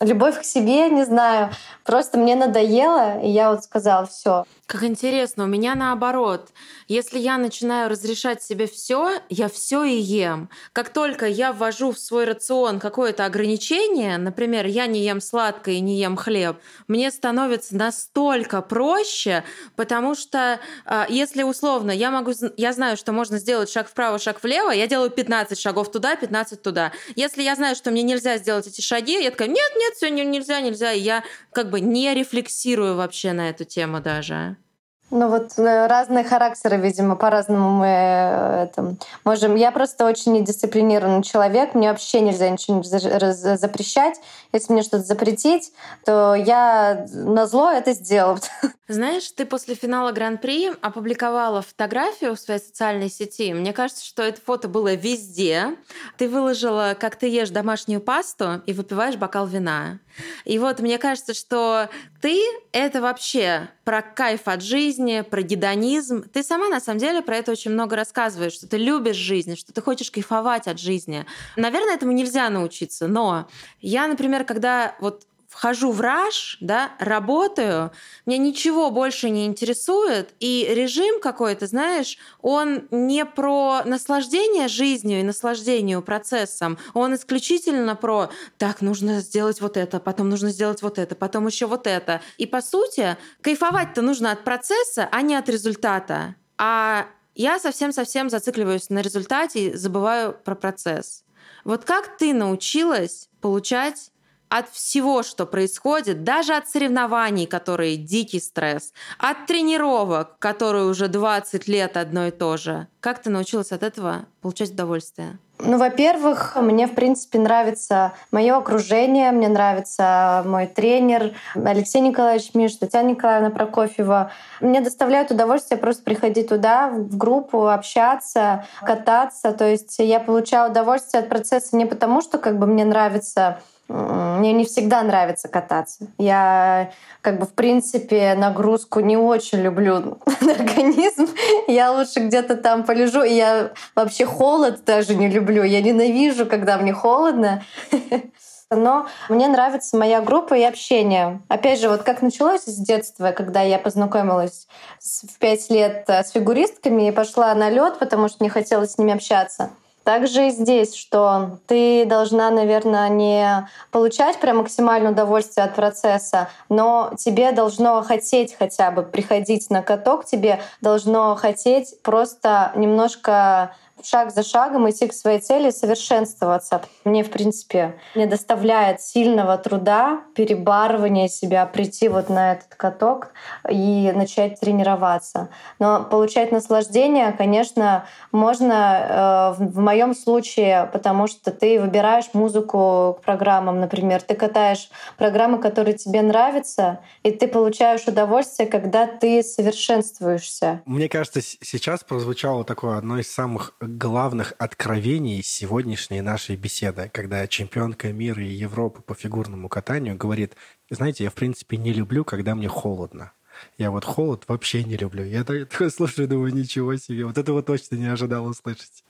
любовь к себе, не знаю. Просто мне надоело, и я вот сказала, все. Как интересно, у меня наоборот. Если я начинаю разрешать себе все, я все и ем. Как только я ввожу в свой рацион какое-то ограничение, например, я не ем сладкое и не ем хлеб, мне становится настолько проще, потому что а, если условно я могу, я знаю, что можно сделать шаг вправо, шаг влево, я делаю 15 шагов туда, 15 туда. Если я знаю, что мне нельзя сделать эти шаги, я такая, нет, нет, все нельзя, нельзя, и я как бы не рефлексирую вообще на эту тему даже. Ну вот э, разные характеры, видимо, по-разному мы э, это можем. Я просто очень недисциплинированный человек, мне вообще нельзя ничего запрещать. Если мне что-то запретить, то я на зло это сделаю. Знаешь, ты после финала Гран-при опубликовала фотографию в своей социальной сети. Мне кажется, что это фото было везде. Ты выложила, как ты ешь домашнюю пасту и выпиваешь бокал вина. И вот мне кажется, что ты — это вообще про кайф от жизни, про гедонизм. Ты сама, на самом деле, про это очень много рассказываешь, что ты любишь жизнь, что ты хочешь кайфовать от жизни. Наверное, этому нельзя научиться, но я, например, когда вот вхожу в раш, да, работаю, меня ничего больше не интересует, и режим какой-то, знаешь, он не про наслаждение жизнью и наслаждению процессом, он исключительно про так, нужно сделать вот это, потом нужно сделать вот это, потом еще вот это. И по сути, кайфовать-то нужно от процесса, а не от результата. А я совсем-совсем зацикливаюсь на результате и забываю про процесс. Вот как ты научилась получать от всего, что происходит, даже от соревнований, которые дикий стресс, от тренировок, которые уже 20 лет одно и то же. Как ты научилась от этого получать удовольствие? Ну, во-первых, мне, в принципе, нравится мое окружение, мне нравится мой тренер Алексей Николаевич Миш, Татьяна Николаевна Прокофьева. Мне доставляет удовольствие просто приходить туда, в группу, общаться, кататься. То есть я получаю удовольствие от процесса не потому, что как бы мне нравится мне не всегда нравится кататься. Я как бы в принципе нагрузку не очень люблю на организм. Я лучше где-то там полежу. И я вообще холод даже не люблю. Я ненавижу, когда мне холодно. Но мне нравится моя группа и общение. Опять же, вот как началось с детства, когда я познакомилась в пять лет э, с фигуристками и пошла на лед, потому что не хотелось с ними общаться. Также и здесь, что ты должна, наверное, не получать прям максимальное удовольствие от процесса, но тебе должно хотеть хотя бы приходить на каток, тебе должно хотеть просто немножко шаг за шагом идти к своей цели, совершенствоваться. Мне, в принципе, не доставляет сильного труда перебарывания себя, прийти вот на этот каток и начать тренироваться. Но получать наслаждение, конечно, можно э, в моем случае, потому что ты выбираешь музыку к программам, например, ты катаешь программы, которые тебе нравятся, и ты получаешь удовольствие, когда ты совершенствуешься. Мне кажется, сейчас прозвучало такое одно из самых главных откровений сегодняшней нашей беседы, когда чемпионка мира и Европы по фигурному катанию говорит, знаете, я в принципе не люблю, когда мне холодно. Я вот холод вообще не люблю. Я такой слушаю, думаю, ничего себе. Вот этого точно не ожидал услышать.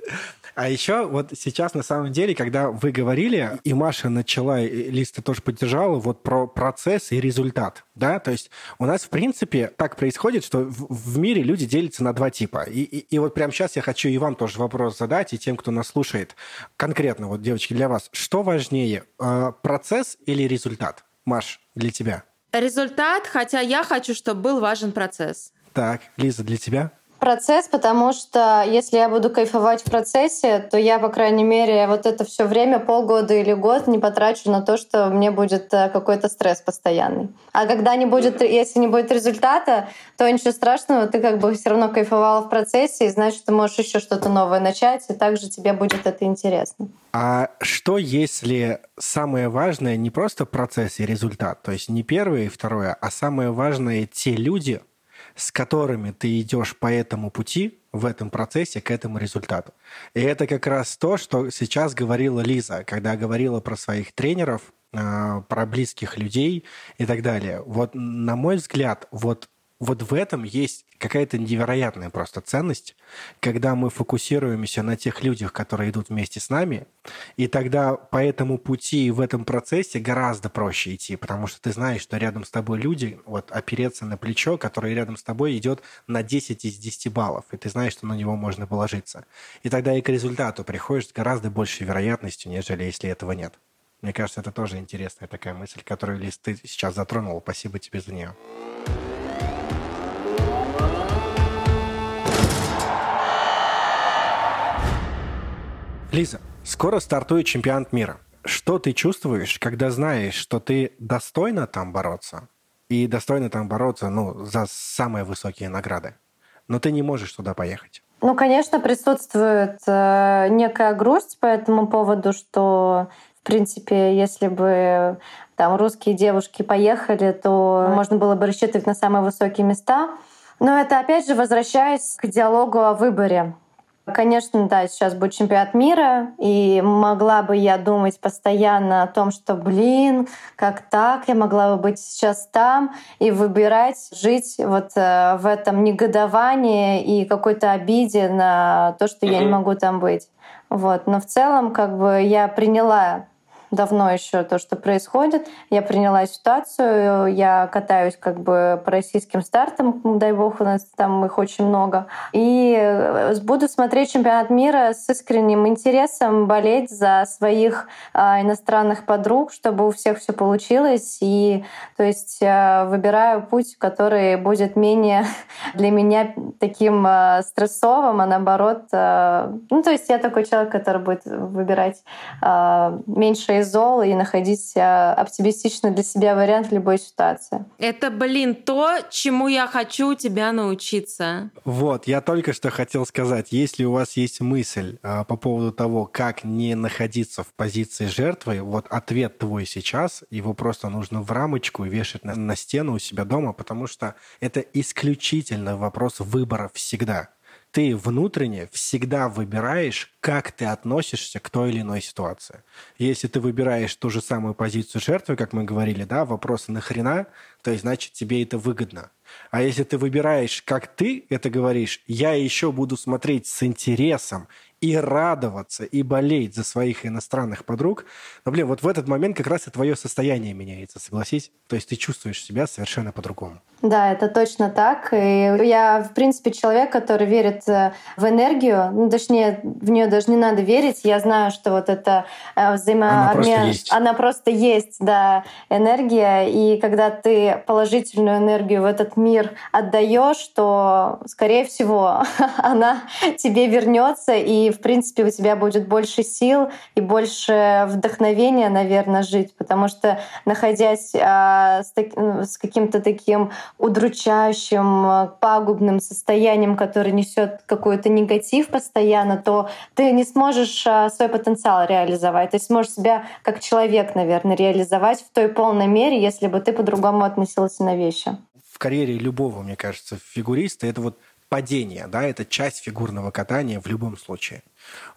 А еще вот сейчас на самом деле, когда вы говорили, и Маша начала, и Листа тоже поддержала, вот про процесс и результат, да, то есть у нас, в принципе, так происходит, что в, в мире люди делятся на два типа. И, и, и вот прямо сейчас я хочу и вам тоже вопрос задать, и тем, кто нас слушает. Конкретно, вот, девочки, для вас, что важнее, э, процесс или результат? Маш, для тебя? Результат, хотя я хочу, чтобы был важен процесс. Так, Лиза, для тебя? Процесс, потому что если я буду кайфовать в процессе, то я, по крайней мере, вот это все время, полгода или год не потрачу на то, что мне будет э, какой-то стресс постоянный. А когда не будет, если не будет результата, то ничего страшного, ты как бы все равно кайфовала в процессе, и значит, ты можешь еще что-то новое начать, и также тебе будет это интересно. А что если самое важное не просто процесс и результат, то есть не первое и второе, а самое важное те люди, с которыми ты идешь по этому пути, в этом процессе к этому результату. И это как раз то, что сейчас говорила Лиза, когда говорила про своих тренеров, а, про близких людей и так далее. Вот, на мой взгляд, вот вот в этом есть какая-то невероятная просто ценность, когда мы фокусируемся на тех людях, которые идут вместе с нами, и тогда по этому пути и в этом процессе гораздо проще идти, потому что ты знаешь, что рядом с тобой люди, вот опереться на плечо, который рядом с тобой идет на 10 из 10 баллов, и ты знаешь, что на него можно положиться. И тогда и к результату приходишь с гораздо большей вероятностью, нежели если этого нет. Мне кажется, это тоже интересная такая мысль, которую, Лиз, ты сейчас затронул. Спасибо тебе за нее. Лиза, скоро стартует чемпионат мира. Что ты чувствуешь, когда знаешь, что ты достойна там бороться? И достойна там бороться, ну, за самые высокие награды. Но ты не можешь туда поехать. Ну, конечно, присутствует э, некая грусть по этому поводу, что в принципе, если бы там русские девушки поехали, то можно было бы рассчитывать на самые высокие места. Но это опять же возвращаясь к диалогу о выборе. Конечно, да, сейчас будет чемпионат мира, и могла бы я думать постоянно о том, что, блин, как так, я могла бы быть сейчас там и выбирать жить вот э, в этом негодовании и какой-то обиде на то, что я не могу там быть. Вот. Но в целом, как бы я приняла давно еще то, что происходит. Я приняла ситуацию, я катаюсь как бы по российским стартам, дай бог, у нас там их очень много. И э, буду смотреть чемпионат мира с искренним интересом, болеть за своих а, иностранных подруг, чтобы у всех все получилось. И то есть э, выбираю путь, который будет менее для меня таким э, стрессовым, а наоборот, ну то есть я такой человек, который будет выбирать меньше зол и находить оптимистичный для себя вариант в любой ситуации. Это, блин, то, чему я хочу тебя научиться. Вот, я только что хотел сказать, если у вас есть мысль а, по поводу того, как не находиться в позиции жертвы, вот ответ твой сейчас, его просто нужно в рамочку вешать на, на стену у себя дома, потому что это исключительно вопрос выбора всегда ты внутренне всегда выбираешь, как ты относишься к той или иной ситуации. Если ты выбираешь ту же самую позицию жертвы, как мы говорили, да, вопрос «нахрена?», то есть значит тебе это выгодно. А если ты выбираешь, как ты это говоришь, я еще буду смотреть с интересом и радоваться, и болеть за своих иностранных подруг, но, блин, вот в этот момент как раз и твое состояние меняется, согласись? То есть ты чувствуешь себя совершенно по-другому. Да, это точно так. И я, в принципе, человек, который верит э, в энергию. Ну, точнее, в нее даже не надо верить. Я знаю, что вот это э, взаимообмен... Она просто есть. Она просто есть, да, энергия. И когда ты положительную энергию в этот мир отдаешь, то, скорее всего, она тебе вернется, и, в принципе, у тебя будет больше сил и больше вдохновения, наверное, жить. Потому что, находясь а, с, так... с каким-то таким удручающим, э, пагубным состоянием, которое несет какой-то негатив постоянно, то ты не сможешь э, свой потенциал реализовать. Ты сможешь себя как человек, наверное, реализовать в той полной мере, если бы ты по-другому относился на вещи. В карьере любого, мне кажется, фигуриста это вот падение, да, это часть фигурного катания в любом случае.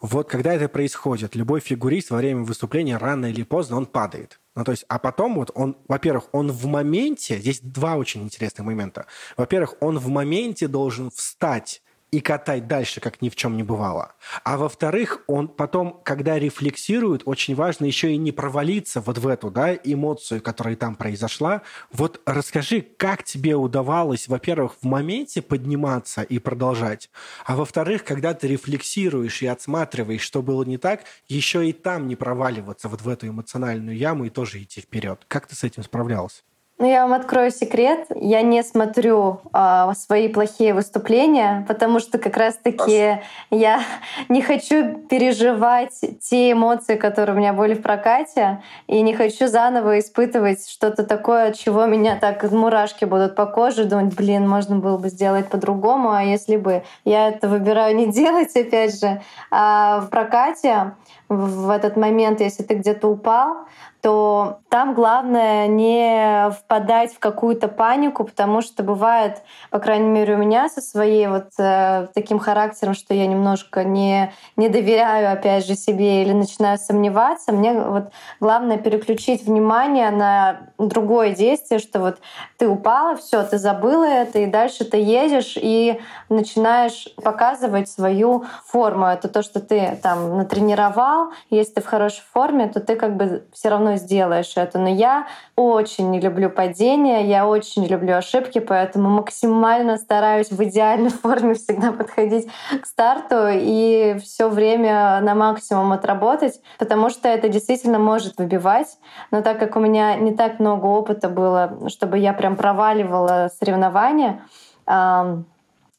Вот когда это происходит, любой фигурист во время выступления рано или поздно он падает. Ну, то есть, а потом вот он, во-первых, он в моменте, здесь два очень интересных момента. Во-первых, он в моменте должен встать и катать дальше, как ни в чем не бывало. А во-вторых, он потом, когда рефлексирует, очень важно еще и не провалиться вот в эту да, эмоцию, которая там произошла. Вот расскажи, как тебе удавалось, во-первых, в моменте подниматься и продолжать, а во-вторых, когда ты рефлексируешь и отсматриваешь, что было не так, еще и там не проваливаться вот в эту эмоциональную яму и тоже идти вперед. Как ты с этим справлялась? Ну, я вам открою секрет. Я не смотрю э, свои плохие выступления, потому что как раз-таки я не хочу переживать те эмоции, которые у меня были в прокате, и не хочу заново испытывать что-то такое, от чего меня так мурашки будут по коже, думать, блин, можно было бы сделать по-другому, а если бы я это выбираю не делать, опять же, а в прокате в этот момент, если ты где-то упал, то там главное не впадать в какую-то панику, потому что бывает, по крайней мере, у меня со своей вот э, таким характером, что я немножко не, не доверяю, опять же, себе или начинаю сомневаться, мне вот главное переключить внимание на другое действие, что вот ты упала, все, ты забыла это, и дальше ты едешь и начинаешь показывать свою форму. Это то, что ты там натренировал. Если ты в хорошей форме, то ты как бы все равно сделаешь это. Но я очень не люблю падения, я очень люблю ошибки, поэтому максимально стараюсь в идеальной форме всегда подходить к старту и все время на максимум отработать, потому что это действительно может выбивать. Но так как у меня не так много опыта было, чтобы я прям проваливала соревнования,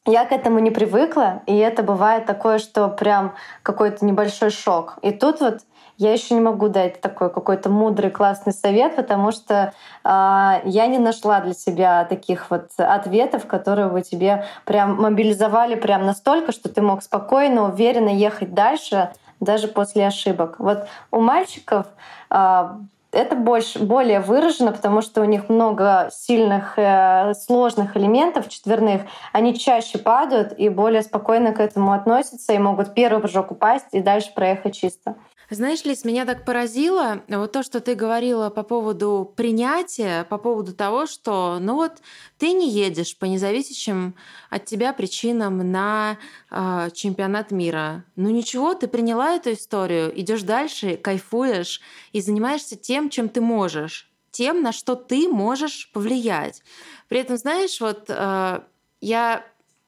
я к этому не привыкла, и это бывает такое, что прям какой-то небольшой шок. И тут вот я еще не могу дать такой какой-то мудрый, классный совет, потому что э, я не нашла для себя таких вот ответов, которые бы тебе прям мобилизовали прям настолько, что ты мог спокойно, уверенно ехать дальше, даже после ошибок. Вот у мальчиков э, это больше, более выражено, потому что у них много сильных, э, сложных элементов четверных. Они чаще падают и более спокойно к этому относятся и могут первый прыжок упасть и дальше проехать чисто. Знаешь, Лиз, меня так поразило вот то, что ты говорила по поводу принятия, по поводу того, что ну вот ты не едешь по независящим от тебя причинам на э, чемпионат мира. Ну ничего, ты приняла эту историю, идешь дальше, кайфуешь и занимаешься тем, чем ты можешь, тем, на что ты можешь повлиять. При этом, знаешь, вот э, я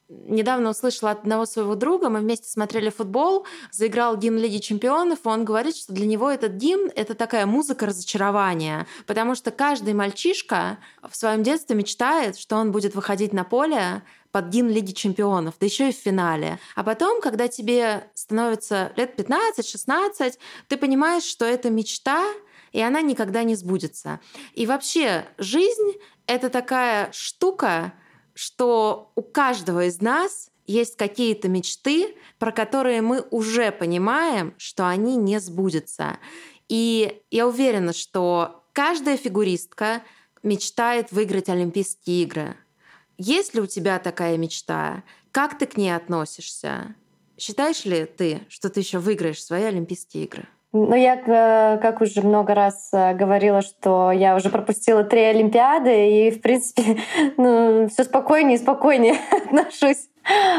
недавно услышала от одного своего друга, мы вместе смотрели футбол, заиграл гимн Лиги Чемпионов, и он говорит, что для него этот гимн — это такая музыка разочарования, потому что каждый мальчишка в своем детстве мечтает, что он будет выходить на поле под гимн Лиги Чемпионов, да еще и в финале. А потом, когда тебе становится лет 15-16, ты понимаешь, что это мечта, и она никогда не сбудется. И вообще жизнь — это такая штука, что у каждого из нас есть какие-то мечты, про которые мы уже понимаем, что они не сбудутся. И я уверена, что каждая фигуристка мечтает выиграть Олимпийские игры. Есть ли у тебя такая мечта? Как ты к ней относишься? Считаешь ли ты, что ты еще выиграешь свои Олимпийские игры? Ну, я, э, как уже много раз э, говорила, что я уже пропустила три Олимпиады, и, в принципе, ну, все спокойнее и спокойнее отношусь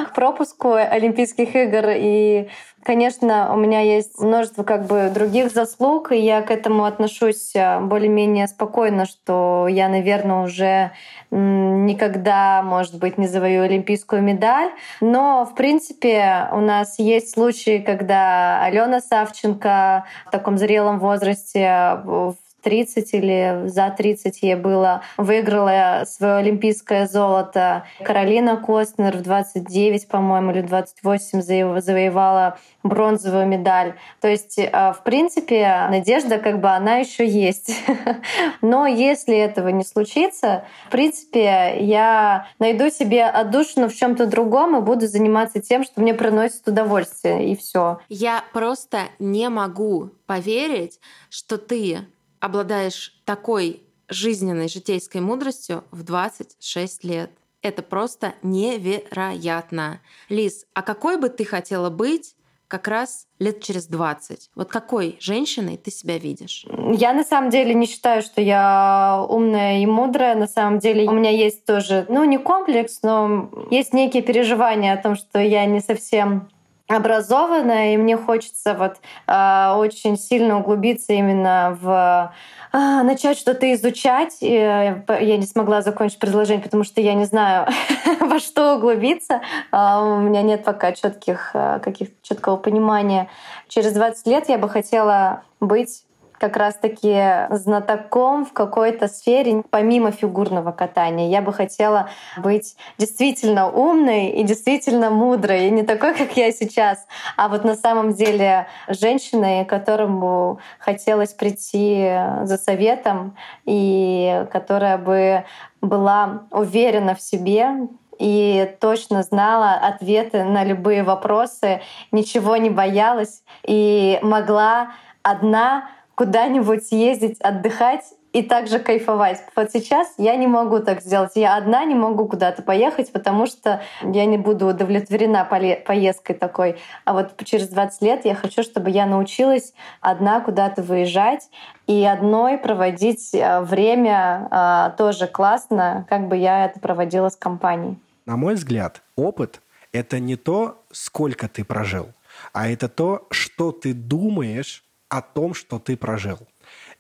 к пропуску Олимпийских игр. И, конечно, у меня есть множество как бы других заслуг, и я к этому отношусь э, более-менее спокойно, что я, наверное, уже никогда, может быть, не завоюю олимпийскую медаль. Но, в принципе, у нас есть случаи, когда Алена Савченко в таком зрелом возрасте в 30 или за 30 ей было, выиграла свое олимпийское золото. Каролина Костнер в 29, по-моему, или 28 завоевала бронзовую медаль. То есть, э, в принципе, надежда как бы она еще есть. Но если этого не случится, в принципе, я найду себе отдушину в чем-то другом и буду заниматься тем, что мне приносит удовольствие, и все. Я просто не могу поверить, что ты обладаешь такой жизненной житейской мудростью в 26 лет. Это просто невероятно. Лиз, а какой бы ты хотела быть как раз лет через 20? Вот какой женщиной ты себя видишь? Я на самом деле не считаю, что я умная и мудрая. На самом деле у меня есть тоже, ну не комплекс, но есть некие переживания о том, что я не совсем образованная, и мне хочется вот э, очень сильно углубиться именно в э, начать что-то изучать. И я не смогла закончить предложение, потому что я не знаю, во что углубиться. Э, у меня нет пока четких э, каких четкого понимания. Через 20 лет я бы хотела быть как раз-таки знатоком в какой-то сфере, помимо фигурного катания. Я бы хотела быть действительно умной и действительно мудрой, и не такой, как я сейчас, а вот на самом деле женщиной, которому хотелось прийти за советом и которая бы была уверена в себе, и точно знала ответы на любые вопросы, ничего не боялась и могла одна куда-нибудь ездить отдыхать и также кайфовать. Вот сейчас я не могу так сделать. Я одна не могу куда-то поехать, потому что я не буду удовлетворена поездкой такой. А вот через 20 лет я хочу, чтобы я научилась одна куда-то выезжать и одной проводить э, время э, тоже классно, как бы я это проводила с компанией. На мой взгляд, опыт — это не то, сколько ты прожил, а это то, что ты думаешь о том, что ты прожил.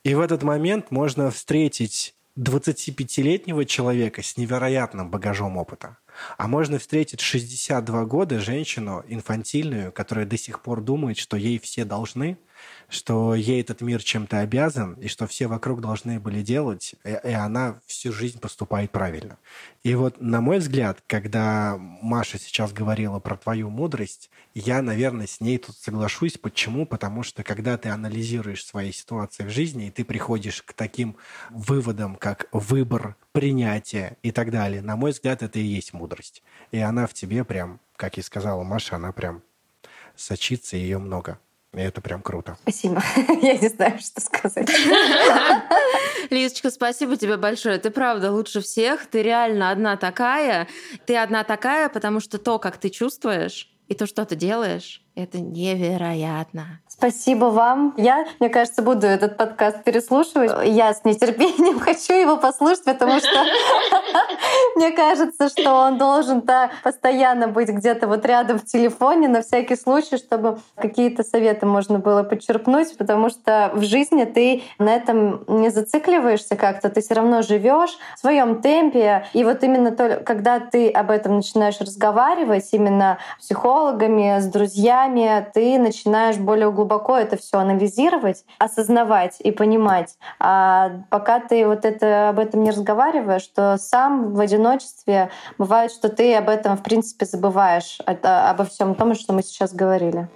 И в этот момент можно встретить 25-летнего человека с невероятным багажом опыта. А можно встретить 62 года женщину инфантильную, которая до сих пор думает, что ей все должны, что ей этот мир чем-то обязан, и что все вокруг должны были делать, и она всю жизнь поступает правильно. И вот, на мой взгляд, когда Маша сейчас говорила про твою мудрость, я, наверное, с ней тут соглашусь. Почему? Потому что, когда ты анализируешь свои ситуации в жизни, и ты приходишь к таким выводам, как выбор, принятие и так далее, на мой взгляд, это и есть мудрость. И она в тебе прям, как и сказала Маша, она прям сочится, ее много. И это прям круто. Спасибо. Я не знаю, что сказать. Лизочка, спасибо тебе большое. Ты правда лучше всех. Ты реально одна такая. Ты одна такая, потому что то, как ты чувствуешь, и то, что ты делаешь, это невероятно. Спасибо вам. Я, мне кажется, буду этот подкаст переслушивать. Я с нетерпением хочу его послушать, потому что мне кажется, что он должен -то постоянно быть где-то вот рядом в телефоне на всякий случай, чтобы какие-то советы можно было подчеркнуть, потому что в жизни ты на этом не зацикливаешься как-то, ты все равно живешь в своем темпе. И вот именно то, когда ты об этом начинаешь разговаривать именно с психологами, с друзьями, ты начинаешь более углубленно глубоко это все анализировать, осознавать и понимать. А пока ты вот это об этом не разговариваешь, то сам в одиночестве бывает, что ты об этом в принципе забываешь, это, обо всем том, что мы сейчас говорили.